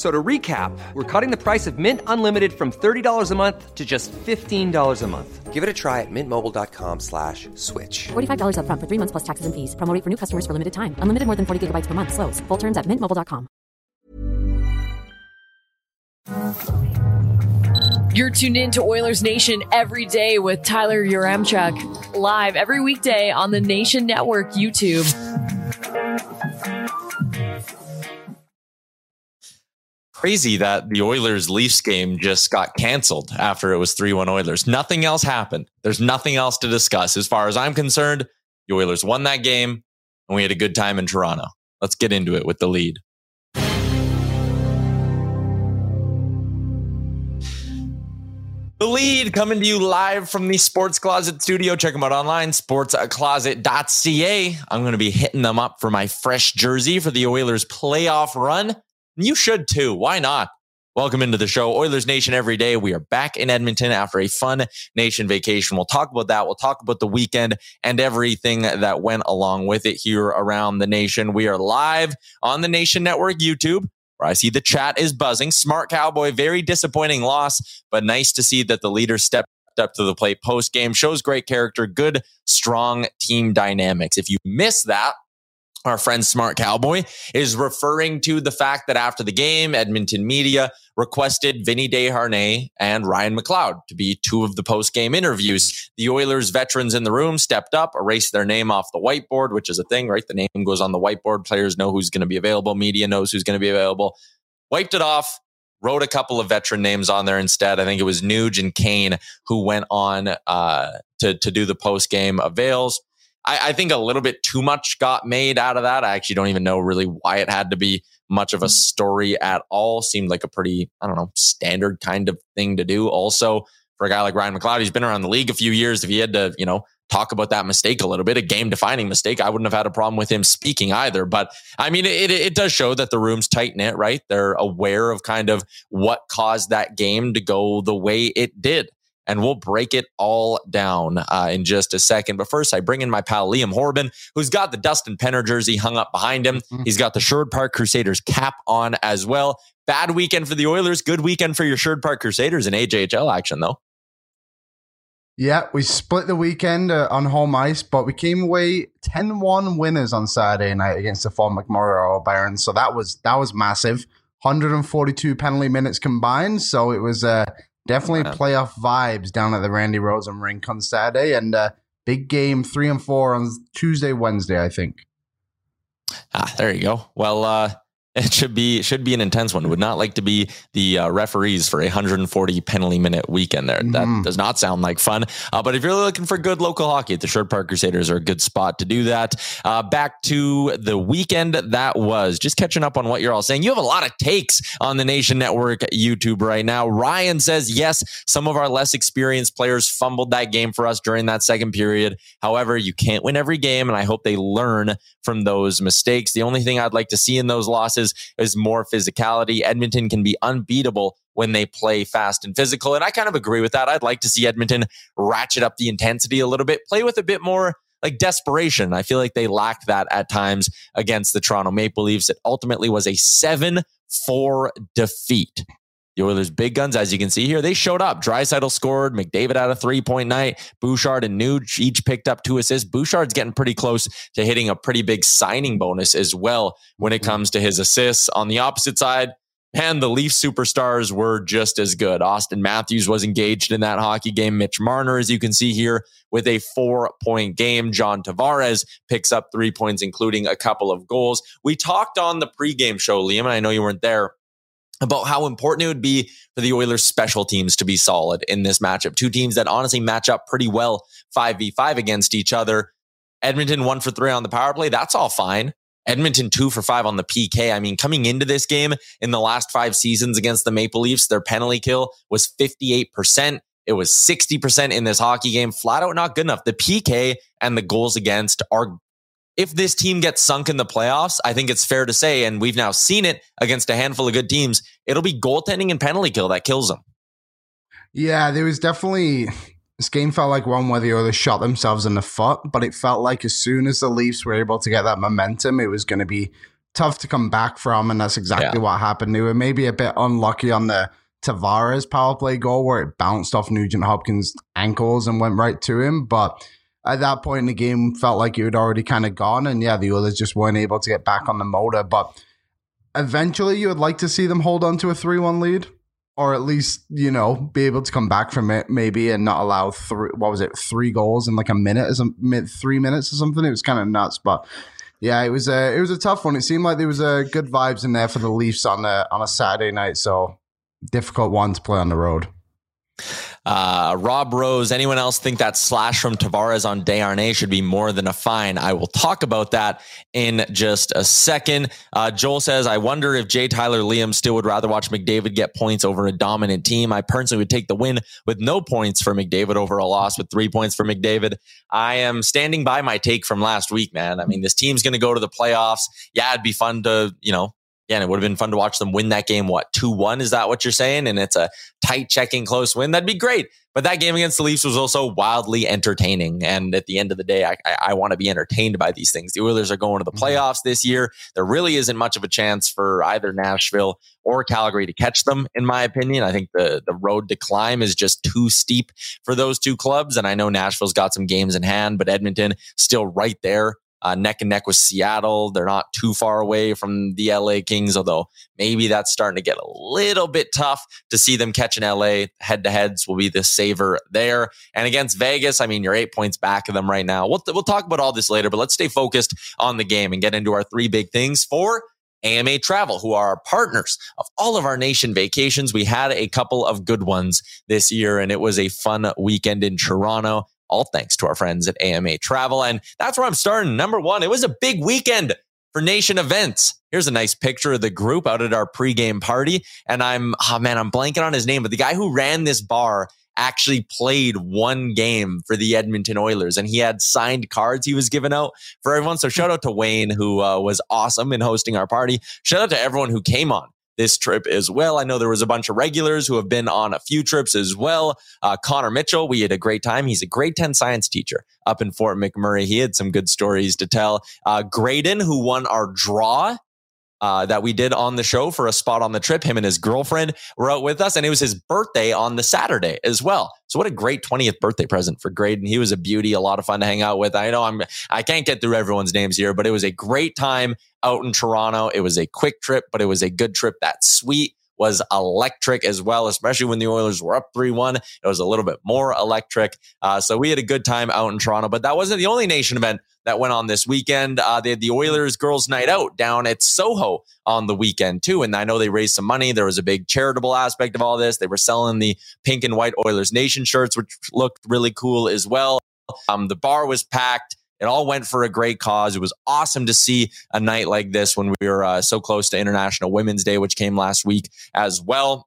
So to recap, we're cutting the price of Mint Unlimited from $30 a month to just $15 a month. Give it a try at mintmobile.com slash switch. $45 up front for three months plus taxes and fees. Promo rate for new customers for limited time. Unlimited more than 40 gigabytes per month. Slows. Full terms at mintmobile.com. You're tuned in to Oilers Nation every day with Tyler Yaremchuk. Live every weekday on the Nation Network YouTube. Crazy that the Oilers Leafs game just got canceled after it was 3 1 Oilers. Nothing else happened. There's nothing else to discuss. As far as I'm concerned, the Oilers won that game and we had a good time in Toronto. Let's get into it with the lead. The lead coming to you live from the Sports Closet studio. Check them out online, sportscloset.ca. I'm going to be hitting them up for my fresh jersey for the Oilers playoff run. You should too. Why not? Welcome into the show, Oilers Nation every day. We are back in Edmonton after a fun nation vacation. We'll talk about that. We'll talk about the weekend and everything that went along with it here around the nation. We are live on the Nation Network YouTube, where I see the chat is buzzing. Smart Cowboy, very disappointing loss, but nice to see that the leader stepped up to the plate post game. Shows great character, good, strong team dynamics. If you miss that, our friend Smart Cowboy is referring to the fact that after the game, Edmonton media requested Vinny Desharnais and Ryan McLeod to be two of the post game interviews. The Oilers veterans in the room stepped up, erased their name off the whiteboard, which is a thing, right? The name goes on the whiteboard. Players know who's going to be available. Media knows who's going to be available. Wiped it off, wrote a couple of veteran names on there instead. I think it was Nuge and Kane who went on uh, to, to do the post game avails. I, I, think a little bit too much got made out of that. I actually don't even know really why it had to be much of a mm-hmm. story at all. Seemed like a pretty, I don't know, standard kind of thing to do. Also, for a guy like Ryan McLeod, he's been around the league a few years. If he had to, you know, talk about that mistake a little bit, a game defining mistake, I wouldn't have had a problem with him speaking either. But I mean, it, it does show that the room's tight knit, right? They're aware of kind of what caused that game to go the way it did and we'll break it all down uh, in just a second. But first, I bring in my pal Liam Horrobin, who's got the Dustin Penner jersey hung up behind him. Mm-hmm. He's got the Sherwood Park Crusaders cap on as well. Bad weekend for the Oilers, good weekend for your Sherwood Park Crusaders in AJHL action, though. Yeah, we split the weekend uh, on home ice, but we came away 10-1 winners on Saturday night against the Fort McMurray Barons. So that was that was massive. 142 penalty minutes combined. So it was uh, Definitely playoff vibes down at the Randy Rosen rink on Saturday, and uh, big game three and four on Tuesday, Wednesday, I think. Ah, there you go. Well, uh, It should be should be an intense one. Would not like to be the uh, referees for a 140 penalty minute weekend there. That Mhm. does not sound like fun. Uh, but if you're looking for good local hockey, the Sherwood Park Crusaders are a good spot to do that. Uh, back to the weekend that was. Just catching up on what you're all saying. You have a lot of takes on the Nation Network YouTube right now. Ryan says yes, some of our less experienced players fumbled that game for us during that second period. However, you can't win every game, and I hope they learn from those mistakes. The only thing I'd like to see in those losses is more physicality. Edmonton can be unbeatable when they play fast and physical. And I kind of agree with that. I'd like to see Edmonton ratchet up the intensity a little bit, play with a bit more like desperation. I feel like they lacked that at times against the Toronto Maple Leafs. It ultimately was a 7 4 defeat. The Oilers' big guns, as you can see here, they showed up. Draisaitl scored. McDavid had a three point night. Bouchard and Nuge each picked up two assists. Bouchard's getting pretty close to hitting a pretty big signing bonus as well when it hmm. comes to his assists. On the opposite side, and the Leaf superstars were just as good. Auston Matthews was engaged in that hockey game. Mitch Marner, as you can see here, with a four point game. John Tavares picks up three points, including a couple of goals. We talked on the pregame show, Liam, and I know you weren't there about how important it would be for the Oilers special teams to be solid in this matchup. Two teams that honestly match up pretty well 5v5 against each other. Edmonton one for three on the power play. That's all fine. Edmonton two for five on the PK. I mean, coming into this game in the last five seasons against the Maple Leafs, their penalty kill was 58%. It was 60% in this hockey game. Flat out not good enough. The PK and the goals against are if this team gets sunk in the playoffs, I think it's fair to say, and we've now seen it against a handful of good teams, it'll be goaltending and penalty kill that kills them. Yeah, there was definitely this game felt like one where the other shot themselves in the foot, but it felt like as soon as the Leafs were able to get that momentum, it was going to be tough to come back from, and that's exactly Yeah. what happened. They were maybe a bit unlucky on the Tavares power play goal where it bounced off Nugent Hopkins' ankles and went right to him, but at that point in the game, felt like it had already kind of gone, and yeah, the Oilers just weren't able to get back on the motor, but. Eventually, you would like to see them hold on to a 3 1 lead or at least you know be able to come back from it maybe and not allow three what was it three goals in like a minute or some three minutes or something it was kind of nuts but yeah it was a it was a tough one it seemed like there was a good vibes in there for the leafs on a on a saturday night so difficult one to play on the road Uh, Rob Rose, anyone else think that slash from Tavares on Desharnais should be more than a fine? I will talk about that in just a second. Uh, Joel says, I wonder if Jay Tyler Liam still would rather watch McDavid get points over a dominant team. I personally would take the win with no points for McDavid over a loss with three points for McDavid. I am standing by my take from last week, man. I mean, this team's going to go to the playoffs. Yeah, it'd be fun to, you know, yeah, and it would have been fun to watch them win that game. What, 2 1? Is that what you're saying? And it's a tight checking close win. That'd be great. But that game against the Leafs was also wildly entertaining. And at the end of the day, I, I, I want to be entertained by these things. The Oilers are going to the mm-hmm. playoffs this year. There really isn't much of a chance for either Nashville or Calgary to catch them, in my opinion. I think the, the road to climb is just too steep for those two clubs. And I know Nashville's got some games in hand, but Edmonton still right there uh, neck and neck with Seattle. They're not too far away from the LA Kings, although maybe that's starting to get a little bit tough to see them catching LA. Head to heads will be the saver there. And against Vegas, I mean, you're eight points back of them right now. We'll, we'll talk about all this later, but let's stay focused on the game and get into our three big things for AMA Travel, who are our partners of all of our nation vacations. We had a couple of good ones this year, and it was a fun weekend in Toronto all thanks to our friends at AMA Travel. And that's where I'm starting. Number one, it was a big weekend for nation events. Here's a nice picture of the group out at our pregame party. And I'm, oh man, I'm blanking on his name, but the guy who ran this bar actually played one game for the Edmonton Oilers and he had signed cards he was giving out for everyone. So shout out to Wayne, who uh, was awesome in hosting our party. Shout out to everyone who came on this trip as well. I know there was a bunch of regulars who have been on a few trips as well. Uh, Connor Mitchell, we had a great time. He's a grade 10 science teacher up in Fort McMurray. He had some good stories to tell. Uh, Graydon, who won our draw uh, that we did on the show for a spot on the trip. Him and his girlfriend were out with us, and it was his birthday on the Saturday as well. So what a great 20th birthday present for Graydon. He was a beauty, a lot of fun to hang out with. I know I'm I can't get through everyone's names here, but it was a great time out in Toronto. It was a quick trip, but it was a good trip. That suite was electric as well, especially when the Oilers were up 3 1. It was a little bit more electric. Uh, so we had a good time out in Toronto, but that wasn't the only nation event that went on this weekend. Uh, they had the Oilers Girls Night Out down at Soho on the weekend too, and I know they raised some money. There was a big charitable aspect of all this. They were selling the pink and white Oilers Nation shirts, which looked really cool as well. Um, the bar was packed. It all went for a great cause. It was awesome to see a night like this when we were uh, so close to International Women's Day, which came last week as well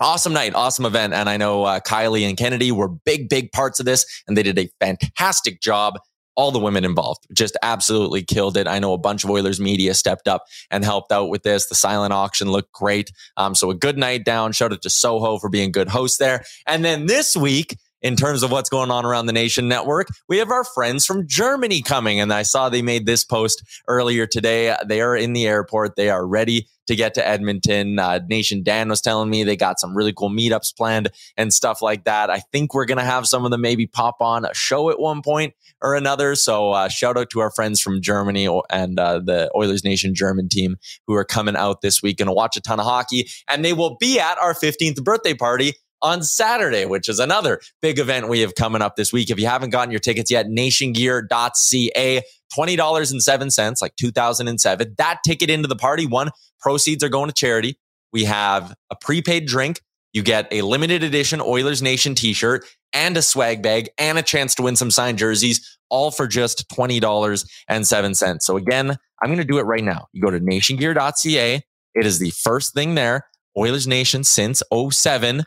awesome night, awesome event. And I know uh, Kylie and Kennedy were big, big parts of this, and they did a fantastic job all the women involved just absolutely killed it. I know a bunch of Oilers media stepped up and helped out with this. The silent auction looked great. Um, so a good night down. Shout out to Soho for being good host there. And then this week, in terms of what's going on around the nation network. We have our friends from Germany coming. And I saw they made this post earlier today. They are in the airport. They are ready to get to Edmonton. Uh, Nation Dan was telling me they got some really cool meetups planned and stuff like that. I think we're going to have some of them maybe pop on a show at one point or another. So uh, shout out to our friends from Germany and uh, the Oilers Nation German team who are coming out this week and watch a ton of hockey. And they will be at our 15th birthday party on Saturday, which is another big event we have coming up this week. If you haven't gotten your tickets yet, nationgear.ca, $20.07, like 2007. That ticket into the party, one, proceeds are going to charity. We have a prepaid drink. You get a limited edition Oilers Nation t shirt and a swag bag and a chance to win some signed jerseys, all for just $20.07. So again, I'm going to do it right now. You go to nationgear.ca. It is the first thing there. Oilers Nation since 07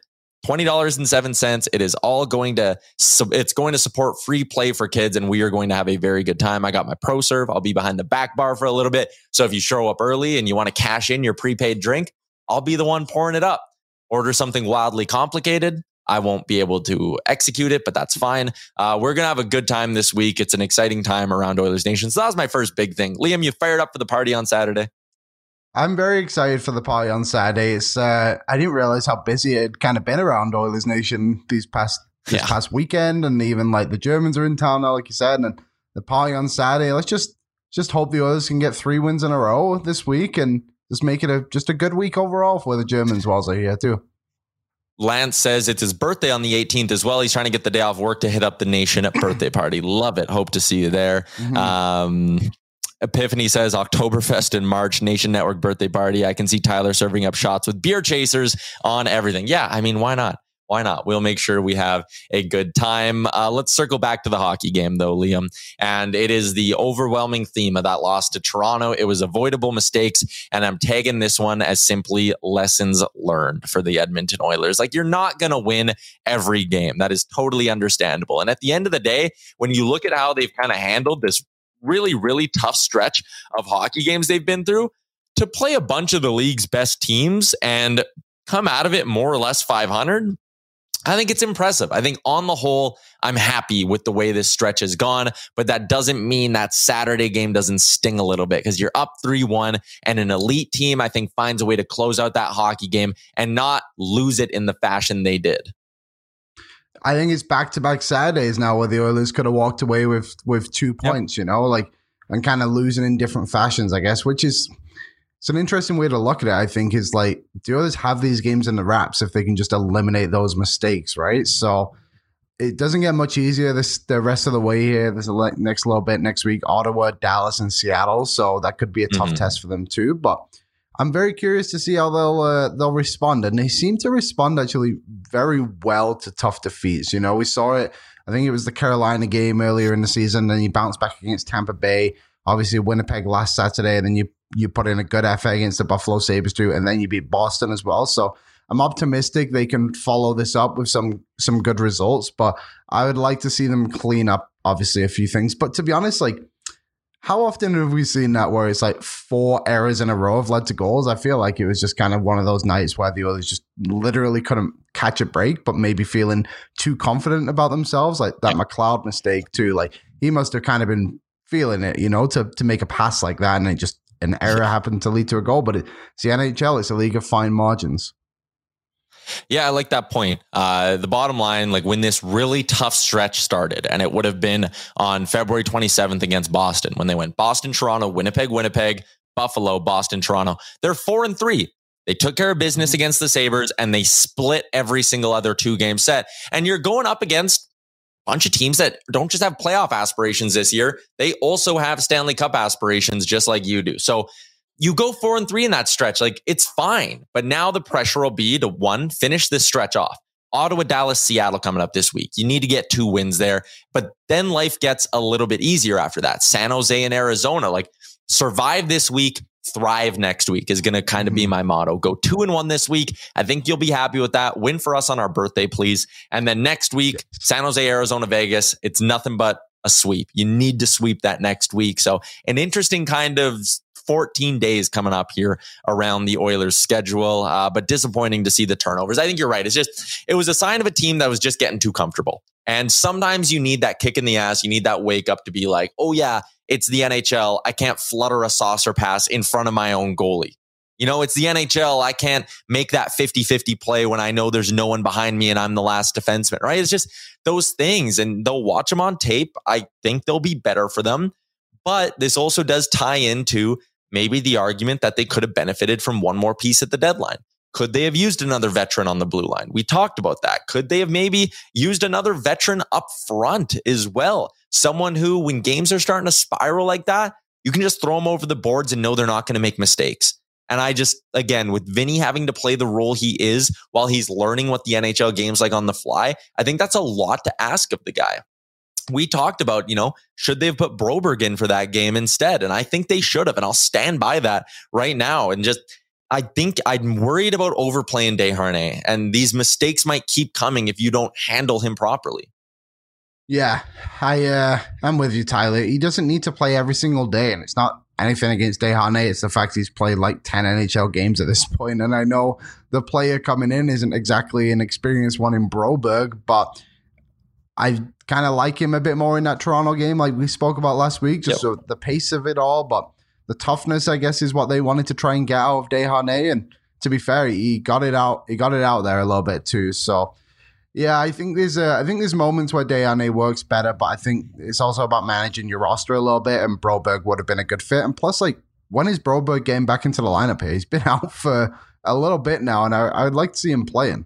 $20.07. It is all going to, it's going to support free play for kids and we are going to have a very good time. I got my pro serve. I'll be behind the back bar for a little bit. So if you show up early and you want to cash in your prepaid drink, I'll be the one pouring it up. Order something wildly complicated. I won't be able to execute it, but that's fine. Uh, we're going to have a good time this week. It's an exciting time around Oilers Nation. So that was my first big thing. Liam, you fired up for the party on Saturday? I'm very excited for the party on Saturday. It's uh, I didn't realize how busy it had kind of been around Oilers Nation these past this yeah. past weekend, and even like the Germans are in town now, like you said, and the party on Saturday. Let's just just hope the Oilers can get three wins in a row this week, and just make it a just a good week overall for the Germans while they're here too. Lance says it's his birthday on the 18th as well. He's trying to get the day off work to hit up the nation at birthday party. Love it. Hope to see you there. Mm-hmm. Um, Epiphany says Oktoberfest in March, Nation Network birthday party. I can see Tyler serving up shots with beer chasers on everything. Yeah, I mean, why not? Why not? We'll make sure we have a good time. Uh, let's circle back to the hockey game, though, Liam. And it is the overwhelming theme of that loss to Toronto. It was avoidable mistakes. And I'm tagging this one as simply lessons learned for the Edmonton Oilers. Like, you're not going to win every game. That is totally understandable. And at the end of the day, when you look at how they've kind of handled this really, really tough stretch of hockey games they've been through to play a bunch of the league's best teams and come out of it more or less 500. I think it's impressive. I think on the whole, I'm happy with the way this stretch has gone, but that doesn't mean that Saturday game doesn't sting a little bit because you're up 3 1 and an elite team, I think, finds a way to close out that hockey game and not lose it in the fashion they did. I think it's back to back Saturdays now where the Oilers could have walked away with with two points, yep. you know, like and kind of losing in different fashions, I guess, which is it's an interesting way to look at it. I think is like the Oilers have these games in the wraps if they can just eliminate those mistakes, right? So it doesn't get much easier this the rest of the way here. There's a next little bit next week, Ottawa, Dallas, and Seattle, so that could be a tough mm-hmm. test for them too, but. I'm very curious to see how they'll uh, they'll respond, and they seem to respond actually very well to tough defeats. You know, we saw it. I think it was the Carolina game earlier in the season, and you bounced back against Tampa Bay. Obviously, Winnipeg last Saturday, and then you you put in a good effort against the Buffalo Sabres too, and then you beat Boston as well. So I'm optimistic they can follow this up with some some good results. But I would like to see them clean up obviously a few things. But to be honest, like how often have we seen that where it's like four errors in a row have led to goals? I feel like it was just kind of one of those nights where the others just literally couldn't catch a break, but maybe feeling too confident about themselves. Like that McLeod mistake too. Like he must have kind of been feeling it, you know, to to make a pass like that, and it just an error happened to lead to a goal. But it's the NHL; it's a league of fine margins. Yeah, I like that point. Uh, the bottom line, like when this really tough stretch started, and it would have been on February 27th against Boston when they went Boston, Toronto, Winnipeg, Winnipeg, Buffalo, Boston, Toronto. They're four and three They took care of business against the Sabres and they split every single other two game set. And you're going up against a bunch of teams that don't just have playoff aspirations this year. They also have Stanley Cup aspirations just like you do. So you go four and three in that stretch. Like it's fine. But now the pressure will be to one, finish this stretch off. Ottawa, Dallas, Seattle coming up this week. You need to get two wins there. But then life gets a little bit easier after that. San Jose and Arizona, like survive this week, thrive next week is going to kind of be mm-hmm. my motto. Go two and one this week. I think you'll be happy with that. Win for us on our birthday, please. And then next week, San Jose, Arizona, Vegas. It's nothing but a sweep. You need to sweep that next week. So an interesting kind of 14 days coming up here around the Oilers schedule, uh, but disappointing to see the turnovers. I think you're right. It's just, it was a sign of a team that was just getting too comfortable. And sometimes you need that kick in the ass. You need that wake up to be like, oh, yeah, it's the NHL. I can't flutter a saucer pass in front of my own goalie. You know, it's the NHL. I can't make that 50 50 play when I know there's no one behind me and I'm the last defenseman, right? It's just those things. And they'll watch them on tape. I think they'll be better for them. But this also does tie into maybe the argument that they could have benefited from one more piece at the deadline. Could they have used another veteran on the blue line? We talked about that. Could they have maybe used another veteran up front as well? Someone who, when games are starting to spiral like that, you can just throw them over the boards and know they're not going to make mistakes. And I just, again, with Vinny having to play the role he is while he's learning what the NHL game's like on the fly, I think that's a lot to ask of the guy we talked about, you know, should they have put Broberg in for that game instead? And I think they should have. And I'll stand by that right now. And just, I think I'm worried about overplaying Desharnais, and these mistakes might keep coming if you don't handle him properly. Yeah, I uh, I'm with you, Tyler. He doesn't need to play every single day, and it's not anything against Desharnais. It's the fact he's played like ten NHL games at this point, and I know the player coming in isn't exactly an experienced one in Broberg, but I kind of like him a bit more in that Toronto game, like we spoke about last week. Just yep. so the pace of it all, but the toughness, I guess, is what they wanted to try and get out of Desharnais. And to be fair, he got it out. He got it out there a little bit too. So yeah, I think there's a, I think there's moments where Desharnais works better, but I think it's also about managing your roster a little bit. And Broberg would have been a good fit. And plus, like, when is Broberg getting back into the lineup here? He's been out for a little bit now, and I, I would like to see him playing.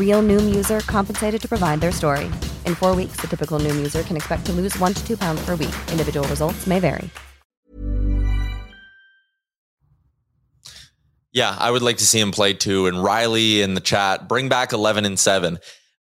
Real Noom user compensated to provide their story. In four weeks, the typical Noom user can expect to lose one to two pounds per week. Individual results may vary. Yeah, I would like to see him play too. And Riley in the chat, bring back 11 and 7.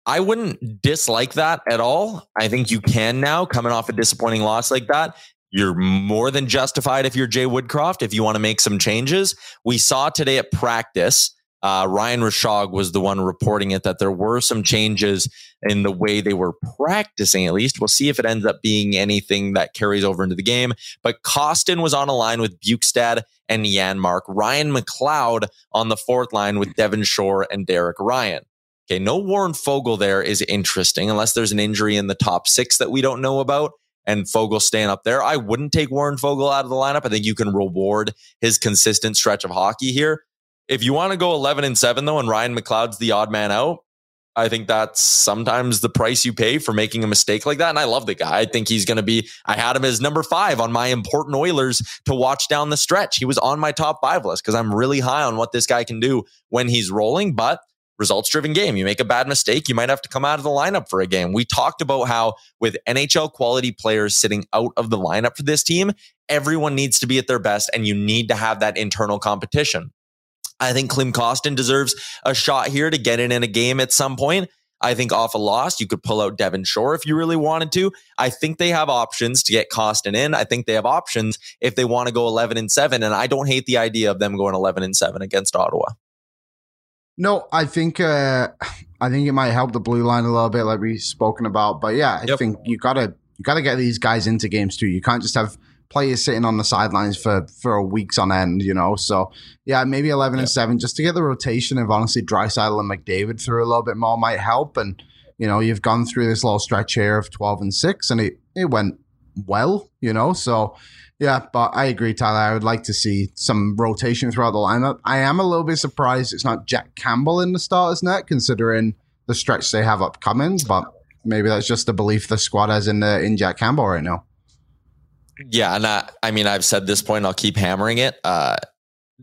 I wouldn't dislike that at all. I think you can now, coming off a disappointing loss like that. You're more than justified if you're Jay Woodcroft, if you want to make some changes. We saw today at practice uh, Ryan Rishaug was the one reporting it that there were some changes in the way they were practicing, at least. We'll see if it ends up being anything that carries over into the game. But Kostin was on a line with Bjugstad and Janmark. Ryan McLeod on the fourth line with Devin Shore and Derek Ryan. Okay, no Warren Foegele there is interesting unless there's an injury in the top six that we don't know about and Foegele staying up there. I wouldn't take Warren Foegele out of the lineup. I think you can reward his consistent stretch of hockey here. If you want to go 11 and 7 though and Ryan McLeod's the odd man out, I think that's sometimes the price you pay for making a mistake like that. And I love the guy. I think he's going to be, I had him as number five on my important Oilers to watch down the stretch. He was on my top five list because I'm really high on what this guy can do when he's rolling. But results driven game. You make a bad mistake, you might have to come out of the lineup for a game. We talked about how with NHL quality players sitting out of the lineup for this team, everyone needs to be at their best and you need to have that internal competition. I think Klim Kostin deserves a shot here to get in in a game at some point. I think off a loss, you could pull out Devin Shore if you really wanted to. I think they have options to get Kostin in. I think they have options if they want to go 11 and 7. And I don't hate the idea of them going 11 and 7 against Ottawa. No, I think uh, I think it might help the blue line a little bit, like we've spoken about. But yeah, I yep. think you gotta you gotta get these guys into games too. You can't just have players sitting on the sidelines for for weeks on end, you know. So yeah, maybe eleven and seven just to get the rotation of honestly Draisaitl and McDavid through a little bit more might help. And you know, you've gone through this little stretch here of twelve and six, and it it went well, you know. So yeah, but I agree, Tyler. I would like to see some rotation throughout the lineup. I am a little bit surprised it's not Jack Campbell in the starters net, considering the stretch they have upcoming. But maybe that's just the belief the squad has in uh, in Jack Campbell right now. Yeah, and I, I mean, I've said this point, I'll keep hammering it. Uh,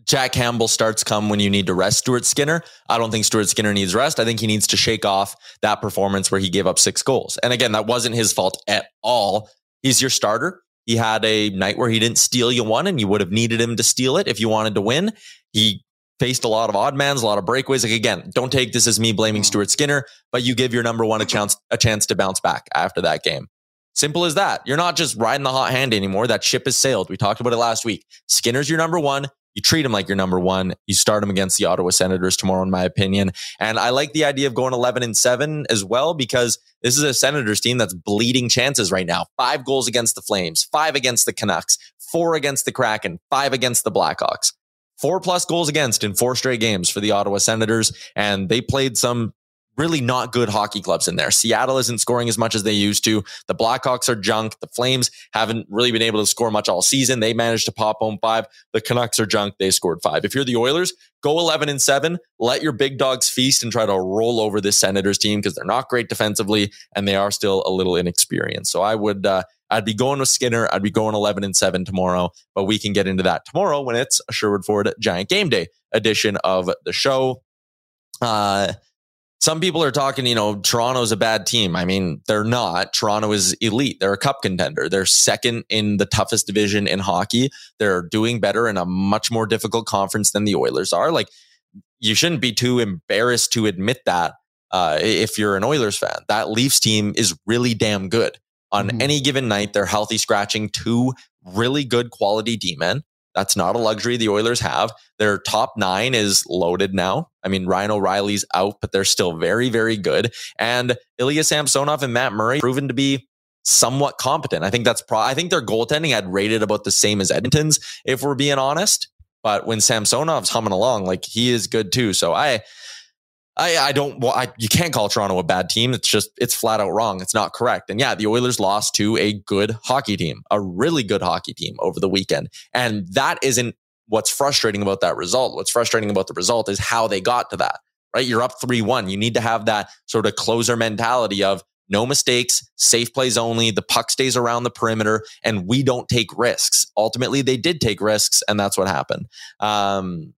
Jack Campbell starts come when you need to rest Stuart Skinner. I don't think Stuart Skinner needs rest. I think he needs to shake off that performance where he gave up six goals. And again, that wasn't his fault at all. He's your starter. He had a night where he didn't steal you one, and you would have needed him to steal it if you wanted to win. He faced a lot of odd mans, a lot of breakaways. Like again, don't take this as me blaming Stuart Skinner, but you give your number one a chance a chance to bounce back after that game. Simple as that. You're not just riding the hot hand anymore. That ship has sailed. We talked about it last week. Skinner's your number one. You treat him like your number one. You start him against the Ottawa Senators tomorrow, in my opinion. And I like the idea of going 11 and 7 as well, because this is a Senators team that's bleeding chances right now. Five goals against the Flames, five against the Canucks, four against the Kraken, five against the Blackhawks. Four plus goals against in four straight games for the Ottawa Senators. And they played some really not good hockey clubs in there. Seattle isn't scoring as much as they used to. The Blackhawks are junk. The Flames haven't really been able to score much all season. They managed to pop home five. The Canucks are junk. They scored five. If you're the Oilers, go 11 and seven. Let your big dogs feast and try to roll over this Senators team because they're not great defensively and they are still a little inexperienced. So I would, uh, I'd be going with Skinner. I'd be going 11 and 7 tomorrow, but we can get into that tomorrow when it's a Sherwood Ford Giant Game Day edition of the show. Uh, some people are talking, you know, Toronto's a bad team. I mean, they're not. Toronto is elite. They're a cup contender. They're second in the toughest division in hockey. They're doing better in a much more difficult conference than the Oilers are. Like, you shouldn't be too embarrassed to admit that uh, if you're an Oilers fan. That Leafs team is really damn good. On mm-hmm. any given night, they're healthy scratching two really good quality D men. That's not a luxury the Oilers have. Their top nine is loaded now. I mean, Ryan O'Reilly's out, but they're still very, very good. And Ilya Samsonov and Matt Murray proven to be somewhat competent. I think that's pro. I think their goaltending had rated about the same as Edmonton's, if we're being honest. But when Samsonov's humming along, like he is good too. So I, I, I don't, well, I, you can't call Toronto a bad team. It's just, it's flat out wrong. It's not correct. And yeah, the Oilers lost to a good hockey team, a really good hockey team over the weekend. And that isn't what's frustrating about that result. What's frustrating about the result is how they got to that, right? You're up 3 1. You need to have that sort of closer mentality of no mistakes, safe plays only. The puck stays around the perimeter and we don't take risks. Ultimately, they did take risks and that's what happened. Um,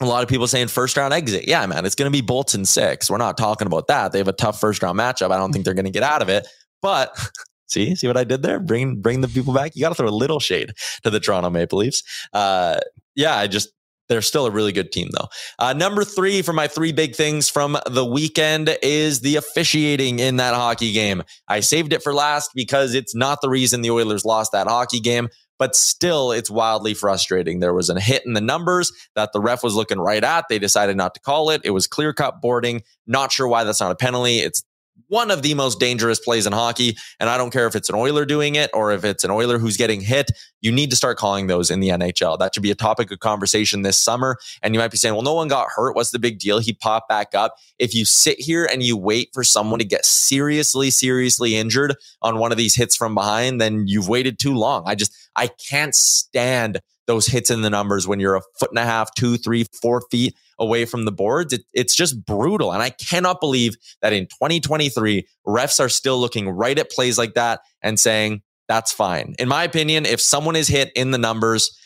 a lot of people saying first round exit. Yeah, man, it's going to be Bolton six. We're not talking about that. They have a tough first round matchup. I don't think they're going to get out of it. But see, see what I did there? Bring bring the people back. You got to throw a little shade to the Toronto Maple Leafs. Uh, yeah, I just they're still a really good team, though. Uh, number three for my three big things from the weekend is the officiating in that hockey game. I saved it for last because it's not the reason the Oilers lost that hockey game, but still it's wildly frustrating. There was a hit in the numbers that the ref was looking right at. They decided not to call it. It was clear cut boarding. Not sure why that's not a penalty. It's one of the most dangerous plays in hockey. And I don't care if it's an Oiler doing it or if it's an Oiler who's getting hit. You need to start calling those in the NHL. That should be a topic of conversation this summer. And you might be saying, well, no one got hurt. What's the big deal? He popped back up. If you sit here and you wait for someone to get seriously, seriously injured on one of these hits from behind, then you've waited too long. I just, I can't stand those hits in the numbers when you're a foot and a half, two, three, four feet away from the boards. It, it's just brutal. And I cannot believe that in 2023, refs are still looking right at plays like that and saying, that's fine. In my opinion, if someone is hit in the numbers,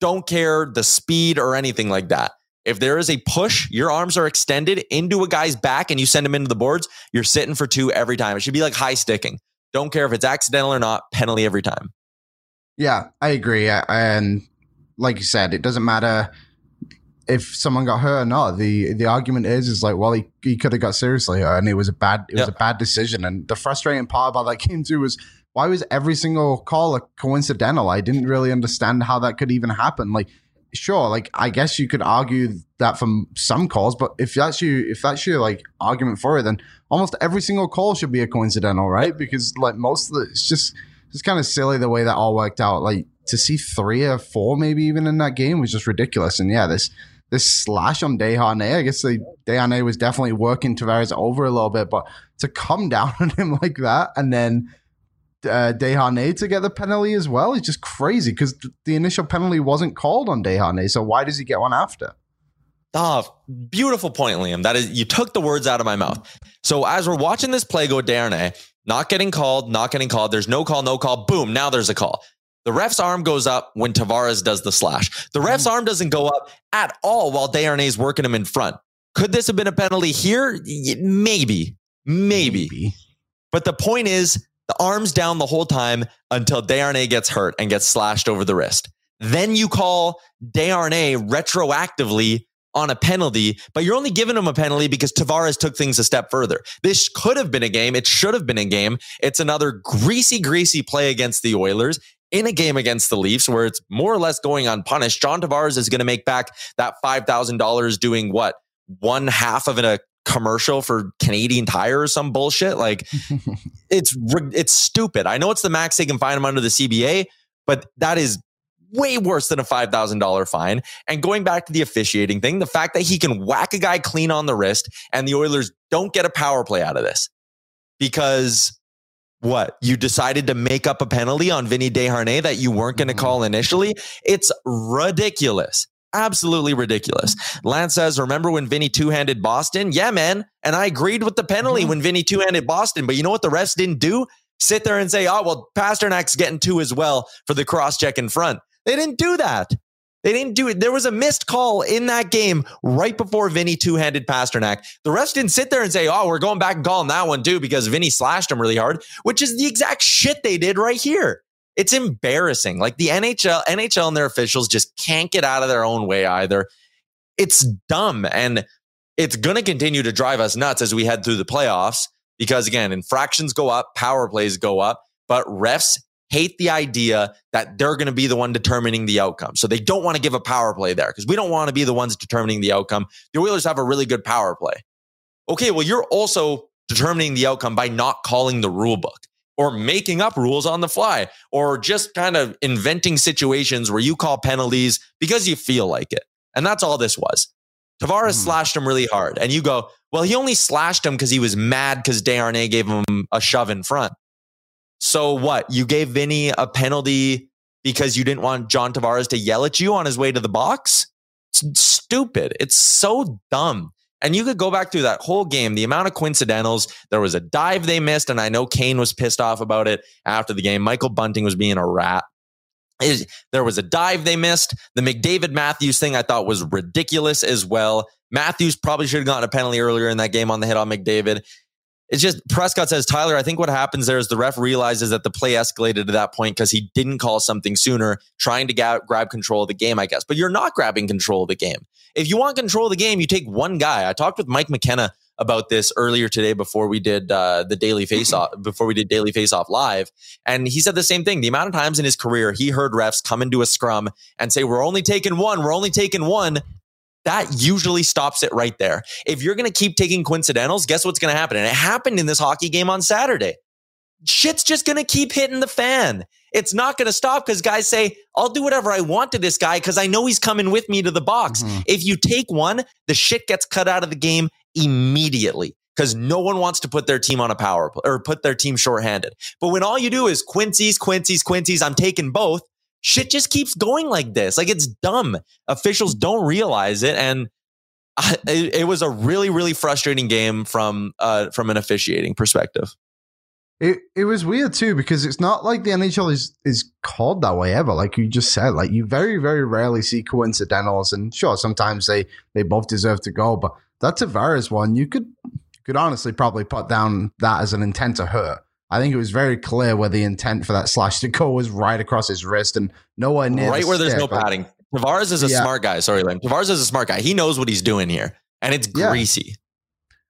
don't care the speed or anything like that. If there is a push, your arms are extended into a guy's back and you send him into the boards, you're sitting for two every time. It should be like high sticking. Don't care if it's accidental or not, penalty every time. Yeah, I agree. And like you said, it doesn't matter if someone got hurt or not. The the argument is is like, well, he, he could have got seriously hurt and it was a bad it was yep. a bad decision. And the frustrating part about that game too was why was every single call a coincidental? I didn't really understand how that could even happen. Like, sure, like I guess you could argue that from some calls, but if that's you, if that's your like argument for it, then almost every single call should be a coincidental, right? Because like most of the, it's just it's kind of silly the way that all worked out. Like to see three or four, maybe even in that game, was just ridiculous. And yeah, this this slash on Desharnais, I guess the was definitely working Tavares over a little bit, but to come down on him like that and then uh, Desharnais to get the penalty as well is just crazy because the initial penalty wasn't called on Desharnais. So why does he get one after? Oh, beautiful point, Liam. That is, you took the words out of my mouth. So as we're watching this play go, Desharnais not getting called, not getting called. There's no call, no call. Boom. Now there's a call. The ref's arm goes up when Tavares does the slash. The mm-hmm. ref's arm doesn't go up at all while Desharnais is working him in front. Could this have been a penalty here? Maybe, maybe. maybe. But the point is, the arm's down the whole time until Desharnais gets hurt and gets slashed over the wrist. Then you call Desharnais retroactively on a penalty, but you're only giving him a penalty because Tavares took things a step further. This could have been a game. It should have been a game. It's another greasy, greasy play against the Oilers in a game against the Leafs where it's more or less going unpunished. John Tavares is going to make back that $5,000 doing what? One half of a commercial for Canadian Tire or some bullshit. Like it's it's stupid. I know it's the max they can find him under the CBA, but that is way worse than a $5,000 fine. And going back to the officiating thing, the fact that he can whack a guy clean on the wrist and the Oilers don't get a power play out of this because what you decided to make up a penalty on Vinny Desharnais that you weren't going to mm-hmm. call initially. It's ridiculous absolutely ridiculous. Lance says, remember when Vinny two handed Boston? Yeah, man. And I agreed with the penalty mm-hmm. when Vinny two handed Boston. But you know what the refs didn't do? Sit there and say, oh, well, Pastrnak's getting two as well for the cross check in front. They didn't do that. They didn't do it. There was a missed call in that game right before Vinny two handed Pastrnak. The refs didn't sit there and say, oh, we're going back and calling that one too because Vinny slashed him really hard, which is the exact shit they did right here. It's embarrassing. Like the NHL, NHL and their officials just can't get out of their own way either. It's dumb. And it's going to continue to drive us nuts as we head through the playoffs because, again, infractions go up, power plays go up, but refs hate the idea that they're going to be the one determining the outcome. So they don't want to give a power play there because we don't want to be the ones determining the outcome. The Oilers have a really good power play. Okay, well, you're also determining the outcome by not calling the rule book or making up rules on the fly or just kind of inventing situations where you call penalties because you feel like it. And that's all this was. Tavares mm. slashed him really hard. And you go, well, he only slashed him because he was mad because Desharnais gave him a shove in front. So what? You gave Vinny a penalty because you didn't want John Tavares to yell at you on his way to the box? It's stupid. It's so dumb. And you could go back through that whole game, the amount of coincidentals. There was a dive they missed, and I know Kane was pissed off about it after the game. Michael Bunting was being a rat. there was a dive they missed. The McDavid Matthews thing I thought was ridiculous as well. Matthews probably should have gotten a penalty earlier in that game on the hit on McDavid. It's just Prescott says, Tyler, I think what happens there is the ref realizes that the play escalated to that point because he didn't call something sooner, trying to ga- grab control of the game, I guess. But you're not grabbing control of the game. If you want control of the game, you take one guy. I talked with Mike McKenna about this earlier today before we did uh, the daily face off before we did daily face off live and he said the same thing the amount of times in his career he heard refs come into a scrum and say we're only taking one we're only taking one that usually stops it right there. If you're going to keep taking coincidentals, guess what's going to happen? And it happened in this hockey game on Saturday. Shit's just going to keep hitting the fan. It's not going to stop because guys say, I'll do whatever I want to this guy because I know he's coming with me to the box. Mm-hmm. If you take one, the shit gets cut out of the game immediately because no one wants to put their team on a power or put their team shorthanded. But when all you do is Quincy's, Quincy's, Quincy's, I'm taking both, shit just keeps going like this. Like it's dumb. Officials don't realize it. And I, it, it was a really really frustrating game from uh, from an officiating perspective. It it was weird too because it's not like the NHL is is called that way ever. Like you just said, like you very very rarely see coincidentals, and sure sometimes they they both deserve to go, but that Tavares one you could could honestly probably put down that as an intent to hurt. I think it was very clear where the intent for that slash to go was right across his wrist and nowhere near right the where there's no padding. Tavares is a Yeah. smart guy. Sorry, Lane. Tavares is a smart guy. He knows what he's doing here, and it's Yeah. greasy.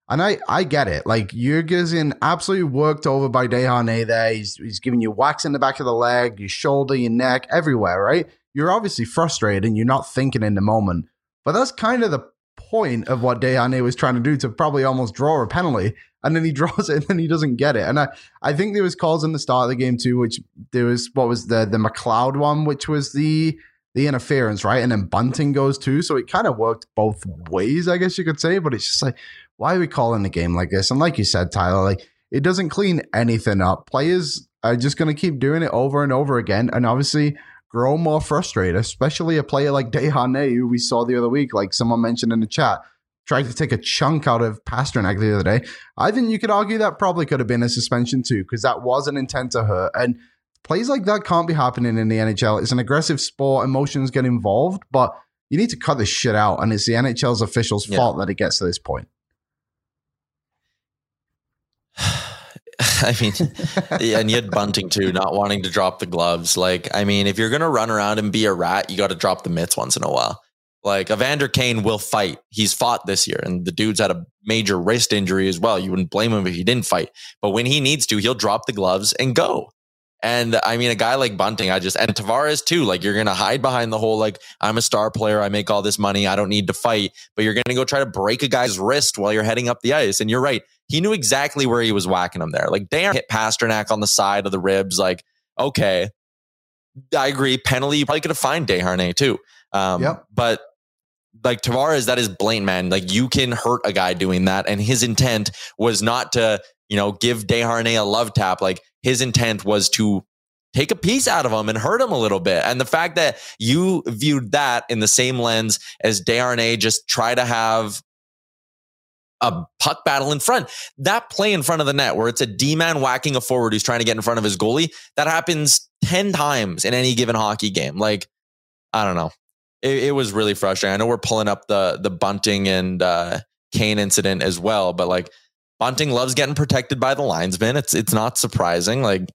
And I, I get it. Like Jurgensen absolutely worked over by Desharnais there. He's, he's giving you whacks in the back of the leg, your shoulder, your neck, everywhere, right? You're obviously frustrated and you're not thinking in the moment. But that's kind of the point of what Desharnais was trying to do to probably almost draw a penalty. And then he draws it and then he doesn't get it. And I, I think there was calls in the start of the game too, which there was what was the the McLeod one, which was the the interference, right? And then Bunting goes too. So it kind of worked both ways, I guess you could say. But it's just like, why are we calling the game like this? And like you said, Tyler, like it doesn't clean anything up. Players are just going to keep doing it over and over again, and obviously grow more frustrated. Especially a player like Desharnais, who we saw the other week, like someone mentioned in the chat, tried to take a chunk out of Pastrnak the other day. I think you could argue that probably could have been a suspension too, because that was an intent to hurt. And plays like that can't be happening in the NHL. It's an aggressive sport; emotions get involved, but you need to cut this shit out. And it's the NHL's officials' Yeah. fault that it gets to this point. I mean, and you had Bunting too, not wanting to drop the gloves. Like, I mean, if you're gonna run around and be a rat, you got to drop the mitts once in a while. Like, Evander Kane will fight. He's fought this year, and the dude's had a major wrist injury as well. You wouldn't blame him if he didn't fight, but when he needs to, he'll drop the gloves and go. And I mean, a guy like Bunting, I just and Tavares too. Like, you're gonna hide behind the whole like I'm a star player, I make all this money, I don't need to fight, but you're gonna go try to break a guy's wrist while you're heading up the ice. And you're right, he knew exactly where he was whacking him there. Like, damn, hit Pastrnak on the side of the ribs. Like, okay, I agree. Penalty, you probably could have fined Desharnais too. Um, Yep. But like Tavares, that is blatant, man. Like you can hurt a guy doing that, and his intent was not to, you know, give Desharnais a love tap. Like his intent was to take a piece out of him and hurt him a little bit. And the fact that you viewed that in the same lens as Desharnais just try to have a puck battle in front. That play in front of the net where it's a D man whacking a forward who's trying to get in front of his goalie, that happens 10 times in any given hockey game. Like, I don't know. It, it was really frustrating. I know we're pulling up the the Bunting and uh, Kane incident as well, but like Bunting loves getting protected by the linesman. It's it's not surprising. Like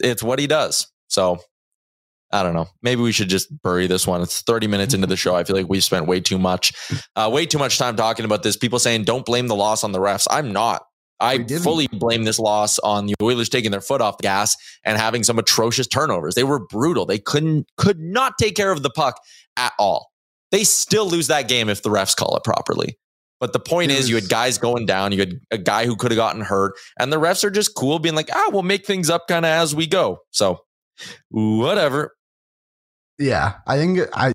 it's what he does. So I don't know. Maybe we should just bury this one. It's 30 minutes into the show. I feel like we've spent way too much, uh, way too much time talking about this. People saying don't blame the loss on the refs. I'm not. I fully blame this loss on the Oilers taking their foot off the gas and having some atrocious turnovers. They were brutal. They couldn't could not take care of the puck at all. They still lose that game if the refs call it properly. But the point is, you had guys going down. You had a guy who could have gotten hurt, and the refs are just cool, being like, "Ah, we'll make things up kind of as we go." So, whatever. Yeah, I think I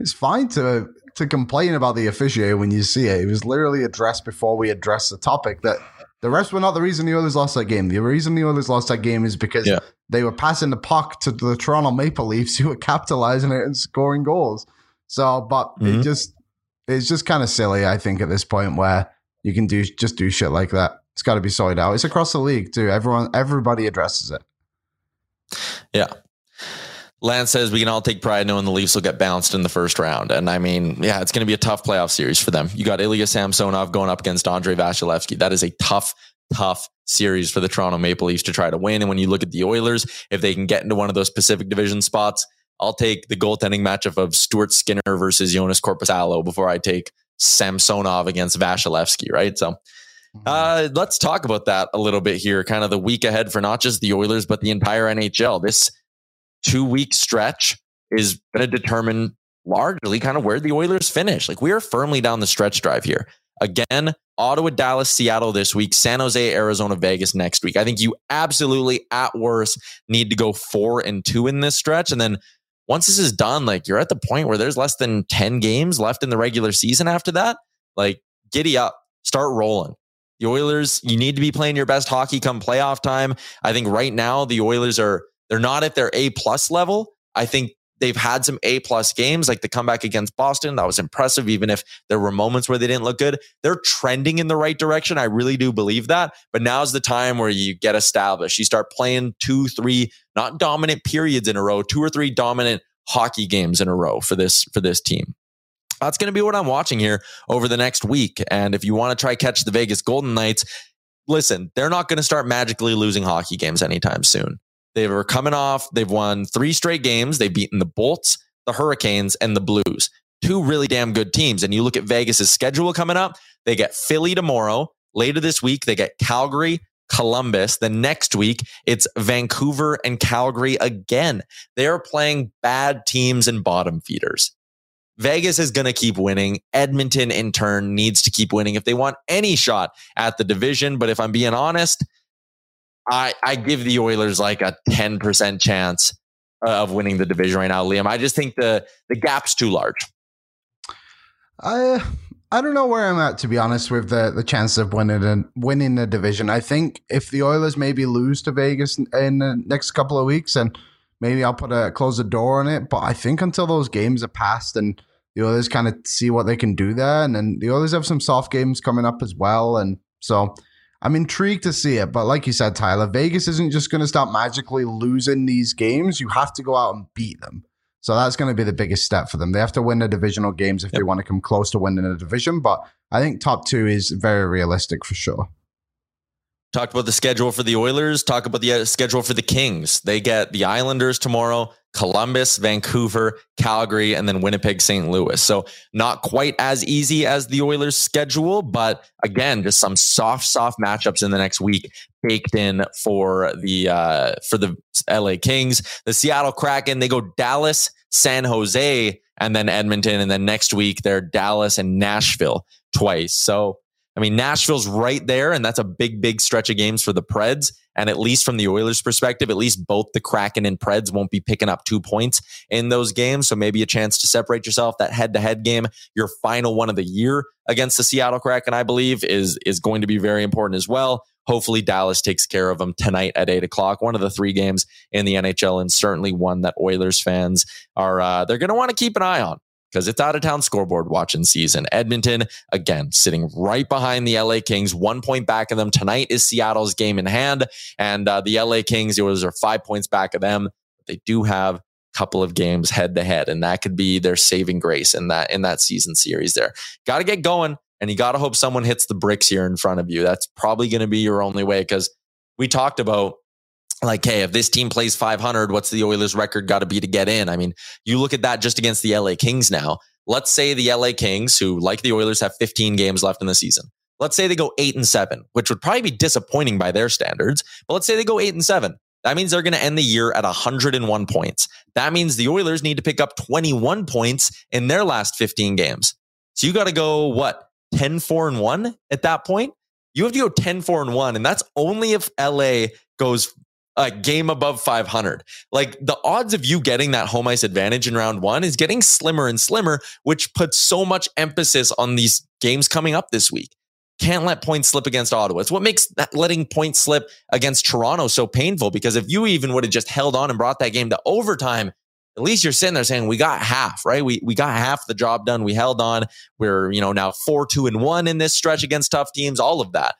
it's fine to to complain about the officiating when you see it. It was literally addressed before we addressed the topic that the refs were not the reason the Oilers lost that game. The reason the Oilers lost that game is because Yeah. they were passing the puck to the Toronto Maple Leafs who were capitalizing it and scoring goals. So, but Mhm. it just it's just kind of silly, I think, at this point where you can do just do shit like that. It's got to be sorted out. It's across the league too. Everyone, everybody addresses it. Yeah. Lance says we can all take pride knowing the Leafs will get bounced in the first round. And I mean, yeah, it's going to be a tough playoff series for them. You got Ilya Samsonov going up against Andrei Vasilevskiy. That is a tough, tough series for the Toronto Maple Leafs to try to win. And when you look at the Oilers, if they can get into one of those Pacific Division spots, I'll take the goaltending matchup of Stuart Skinner versus Joonas Korpisalo before I take Samsonov against Vasilevsky, right? So uh, let's talk about that a little bit here. Kind of the week ahead for not just the Oilers, but the entire NHL. This two week stretch is going to determine largely kind of where the Oilers finish. Like we are firmly down the stretch drive here. Again, Ottawa, Dallas, Seattle this week, San Jose, Arizona, Vegas next week. I think you absolutely, at worst, need to go four and two in this stretch. And then once this is done, like you're at the point where there's less than 10 games left in the regular season after that. Like, giddy up, start rolling. The Oilers, you need to be playing your best hockey come playoff time. I think right now the Oilers are they're not at their A plus level. I think they've had some A plus games, like the comeback against Boston. That was impressive, even if there were moments where they didn't look good. They're trending in the right direction. I really do believe that. But now's the time where you get established. You start playing two, three, not dominant periods in a row, two or three dominant hockey games in a row for this for this team. That's going to be what I'm watching here over the next week. And if you want to try catch the Vegas Golden Knights, listen, they're not going to start magically losing hockey games anytime soon. They were coming off, they've won three straight games. They've beaten the Bolts, the Hurricanes, and the Blues. Two really damn good teams. And you look at Vegas's schedule coming up, they get Philly tomorrow. Later this week, they get Calgary, Columbus. The next week, it's Vancouver and Calgary again. They are playing bad teams and bottom feeders. Vegas is going to keep winning. Edmonton, in turn, needs to keep winning if they want any shot at the division. But if I'm being honest, I, I give the Oilers like a 10% chance uh, of winning the division right now, Liam. I just think the the gap's too large. I I don't know where I'm at to be honest with the the chance of winning winning the division. I think if the Oilers maybe lose to Vegas in, in the next couple of weeks, and maybe I'll put a close the door on it. But I think until those games are passed and the Oilers kind of see what they can do there, and then the Oilers have some soft games coming up as well, and so I'm intrigued to see it, but like you said, Tyler, Vegas isn't just going to start magically losing these games. You have to go out and beat them. So that's going to be the biggest step for them. They have to win the divisional games if yep. they want to come close to winning a division. But I think top two is very realistic for sure. Talked about the schedule for the Oilers. Talk about the uh, schedule for the Kings. They get the Islanders tomorrow, Columbus, Vancouver, Calgary, and then Winnipeg, St. Louis. So not quite as easy as the Oilers schedule, but again, just some soft, soft matchups in the next week baked in for the uh, for the LA Kings. The Seattle Kraken, they go Dallas, San Jose, and then Edmonton, and then next week they're Dallas and Nashville twice. So I mean, Nashville's right there, and that's a big, big stretch of games for the Preds. And at least from the Oilers' perspective, at least both the Kraken and Preds won't be picking up two points in those games. So maybe a chance to separate yourself. That head-to-head game, your final one of the year against the Seattle Kraken, I believe, is is going to be very important as well. Hopefully, Dallas takes care of them tonight at eight o'clock. One of the three games in the NHL, and certainly one that Oilers fans are uh, they're going to want to keep an eye on because it's out of town scoreboard watching season. Edmonton, again, sitting right behind the LA Kings, one point back of them. Tonight is Seattle's game in hand. And uh, the LA Kings, those are five points back of them. They do have a couple of games head to head, and that could be their saving grace in that in that season series there. Got to get going. And you got to hope someone hits the bricks here in front of you. That's probably going to be your only way because we talked about like, hey, if this team plays 500, what's the Oilers record got to be to get in? I mean, you look at that just against the LA Kings now. Let's say the LA Kings, who like the Oilers have 15 games left in the season. Let's say they go eight and seven, which would probably be disappointing by their standards. But let's say they go eight and seven. That means they're going to end the year at 101 points. That means the Oilers need to pick up 21 points in their last 15 games. So you got to go, what, 10, 4 and 1 at that point? You have to go 10, 4 and 1. And that's only if LA goes a game above 500. Like the odds of you getting that home ice advantage in round one is getting slimmer and slimmer, which puts so much emphasis on these games coming up this week. Can't let points slip against Ottawa. It's what makes letting points slip against Toronto so painful because if you even would have just held on and brought that game to overtime, at least you're sitting there saying we got half, right? We we got half the job done. We held on. We're, you know, now 4 2 and 1 in this stretch against tough teams, all of that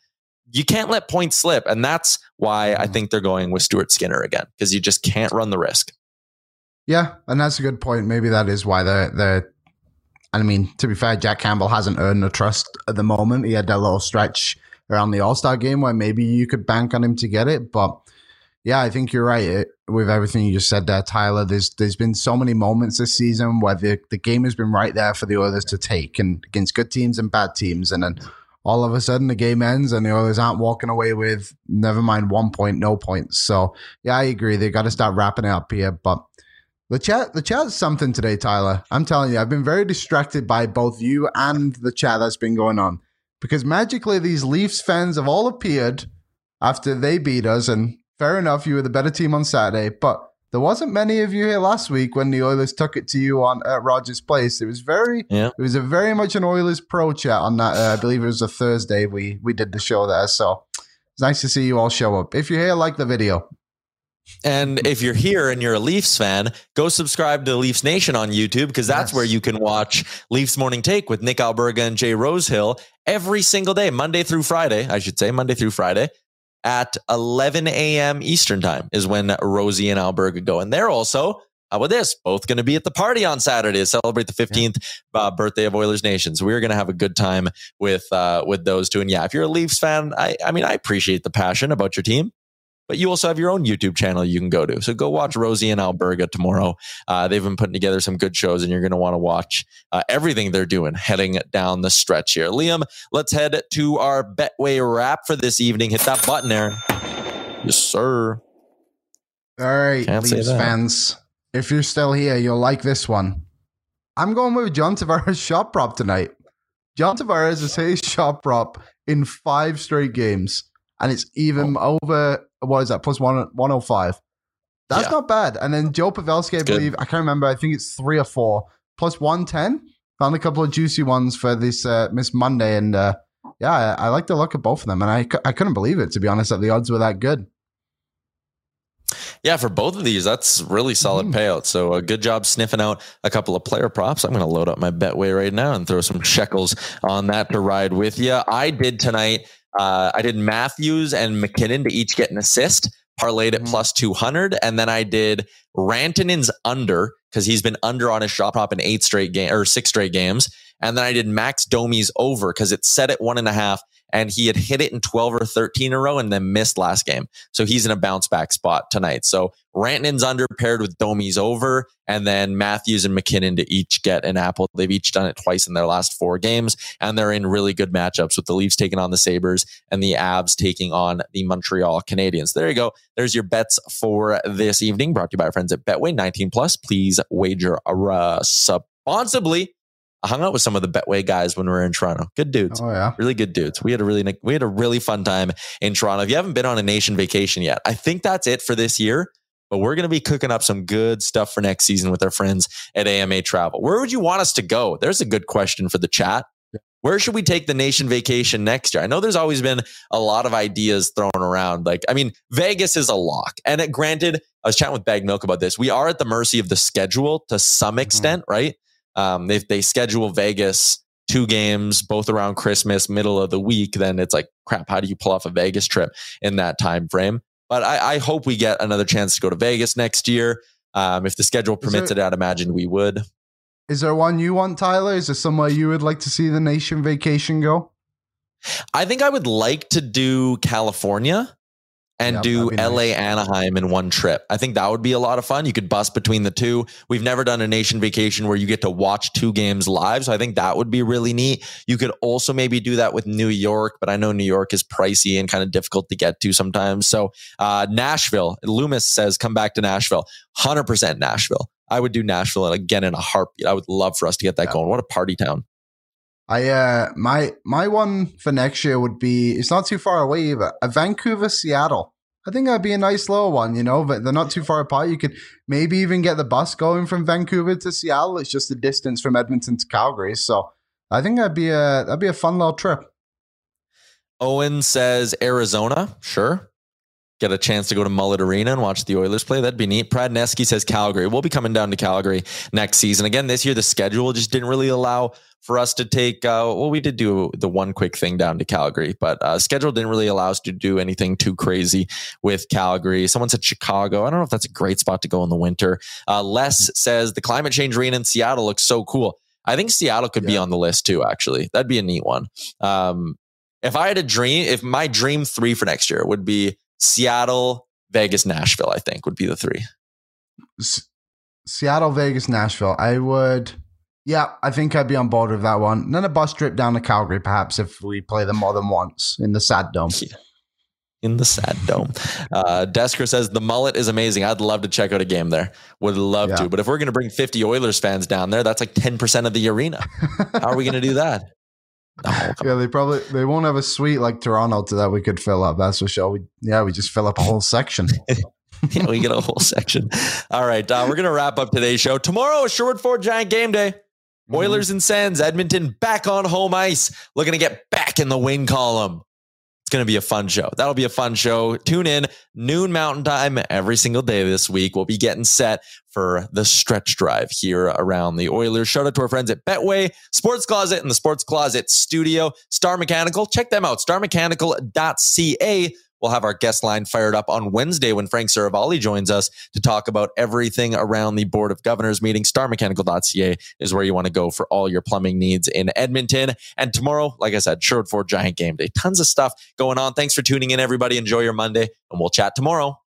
you can't let points slip. And that's why I mm-hmm. think they're going with Stuart Skinner again, because you just can't run the risk. Yeah, and that's a good point. Maybe that is why they're they're I mean, to be fair, Jack Campbell hasn't earned the trust at the moment. He had that little stretch around the All Star game where maybe you could bank on him to get it. But yeah, I think you're right it, with everything you just said there, Tyler. There's there's been so many moments this season where the, the game has been right there for the others to take, and against good teams and bad teams, and then all of a sudden the game ends and the Oilers aren't walking away with never mind one point, no points. So yeah, I agree. They got to start wrapping it up here. But the chat, the chat's something today, Tyler. I'm telling you, I've been very distracted by both you and the chat that's been going on because magically these Leafs fans have all appeared after they beat us. And fair enough, you were the better team on Saturday, but there wasn't many of you here last week when the Oilers took it to you on at Rogers Place. It was very, yeah. it was a very much an Oilers pro chat on that. Uh, I believe it was a Thursday we we did the show there. So it's nice to see you all show up. If you're here, like the video. And if you're here and you're a Leafs fan, go subscribe to Leafs Nation on YouTube because that's Yes. where you can watch Leafs Morning Take with Nick Alberga and Jay Rosehill every single day, Monday through Friday, I should say, Monday through Friday at 11 a.m. Eastern time is when Rosie and Alberga go. And they're also, how about this? Both going to be at the party on Saturday to celebrate the 15th uh, birthday of Oilers Nation. So we're going to have a good time with uh, with those two. And yeah, if you're a Leafs fan, I, I mean, I appreciate the passion about your team. But you also have your own YouTube channel you can go to. So go watch Rosie and Alberga tomorrow. Uh, they've been putting together some good shows, and you're going to want to watch uh, everything they're doing heading down the stretch here. Liam, let's head to our Betway wrap for this evening. Hit that button, Aaron. Yes, sir. All right, Leafs fans. If you're still here, you'll like this one. I'm going with John Tavares shot prop tonight. John Tavares has hit his shot prop in five straight games, and it's even over. What is that? Plus one one hundred five. That's Yeah. not bad. And then Joe Pavelski, I believe, I can't remember. I think it's three or four plus one ten. Found a couple of juicy ones for this uh, Miss Monday, and uh, yeah, I, I like the look of both of them, and I I couldn't believe it to be honest that the odds were that good. Yeah, for both of these, that's really solid payout. So a good job sniffing out a couple of player props. I'm going to load up my Betway right now and throw some shekels on that to ride with you. I did tonight. Uh, I did Matthews and MacKinnon to each get an assist, parlayed at plus 200, and then I did Rantanen's under because he's been under on his shot prop in eight straight game or six straight games, and then I did Max Domi's over because it set at one and a half. And he had hit it in 12 or 13 in a row and then missed last game. So he's in a bounce back spot tonight. So Rantanen's under paired with Domi's over, and then Matthews and MacKinnon to each get an apple. They've each done it twice in their last four games, and they're in really good matchups with the Leafs taking on the Sabres and the Abs taking on the Montreal Canadiens. There you go. There's your bets for this evening, brought to you by our friends at Betway 19 Plus. Please wager uh, responsibly. I hung out with some of the Betway guys when we were in Toronto. Good dudes Oh yeah. really good dudes. We had a really we had a really fun time in Toronto. If you haven't been on a nation vacation yet, I think that's it for this year. But we're going to be cooking up some good stuff for next season with our friends at AMA Travel. Where would you want us to go? There's a good question for the chat. Where should we take the nation vacation next year? I know there's always been a lot of ideas thrown around. Like, I mean, Vegas is a lock. And it, granted, I was chatting with Bag Milk about this. We are at the mercy of the schedule to some mm-hmm. extent, right? Um, if they schedule Vegas two games, both around Christmas, middle of the week, then it's like, crap, how do you pull off a Vegas trip in that time frame? But I, I hope we get another chance to go to Vegas next year. Um, if the schedule permits there- it, I'd imagine we would. Is there one you want, Tyler? Is there somewhere you would like to see the nation vacation go? I think I would like to do California and do LA nice. Anaheim in one trip. I think that would be a lot of fun. You could bust between the two. We've never done a nation vacation where you get to watch two games live. So I think that would be really neat. You could also maybe do that with New York, but I know New York is pricey and kind of difficult to get to sometimes. So uh, Nashville, Loomis says, come back to Nashville. 100% Nashville. I would do Nashville again in a heartbeat. I would love for us to get that Yeah. going. What a party town. I uh my my one for next year would be it's not too far away either. A Vancouver Seattle. I think that'd be a nice little one, you know, but they're not too far apart. You could maybe even get the bus going from Vancouver to Seattle. It's just the distance from Edmonton to Calgary. So I think that'd be a that'd be a fun little trip. Owen says Arizona. Sure. Get a chance to go to Mullet Arena and watch the Oilers play. That'd be neat. Pradneski says Calgary. We'll be coming down to Calgary next season. Again, this year, the schedule just didn't really allow for us to take, uh, well, we did do the one quick thing down to Calgary, but uh, schedule didn't really allow us to do anything too crazy with Calgary. Someone said Chicago. I don't know if that's a great spot to go in the winter. Uh, Les says the climate change arena in Seattle looks so cool. I think Seattle could be on the list too, actually. That'd be a neat one. Um, if I had a dream, if my dream three for next year would be Seattle, Vegas, Nashville, I think would be the three. S- Seattle, Vegas, Nashville. I would yeah, I think I'd be on board with that one. And then a bus trip down to Calgary, perhaps, if we play them more than once in the Sad Dome. In the sad dome. Uh, Desker says the mullet is amazing. I'd love to check out a game there. Would love Yeah. to. But if we're going to bring 50 Oilers fans down there, that's like 10% of the arena. How are we going to do that? Come Yeah, they probably they won't have a suite like Toronto to that we could fill up. That's for sure. We, yeah, we just fill up a whole section. yeah, we get a whole section. All right, uh, we're going to wrap up today's show. Tomorrow is Sherwood Ford Giant Game Day. Oilers and Sens, Edmonton back on home ice, looking to get back in the win column. It's going to be a fun show. That'll be a fun show. Tune in noon mountain time every single day this week. We'll be getting set for the stretch drive here around the Oilers. Shout out to our friends at Betway, Sports Closet, and the Sports Closet Studio. Star Mechanical, check them out. StarMechanical.ca. We'll have our guest line fired up on Wednesday when Frank Seravalli joins us to talk about everything around the Board of Governors meeting. StarMechanical.ca is where you want to go for all your plumbing needs in Edmonton. And tomorrow, like I said, Sherwood Ford Giant Game Day. Tons of stuff going on. Thanks for tuning in, everybody. Enjoy your Monday, and we'll chat tomorrow.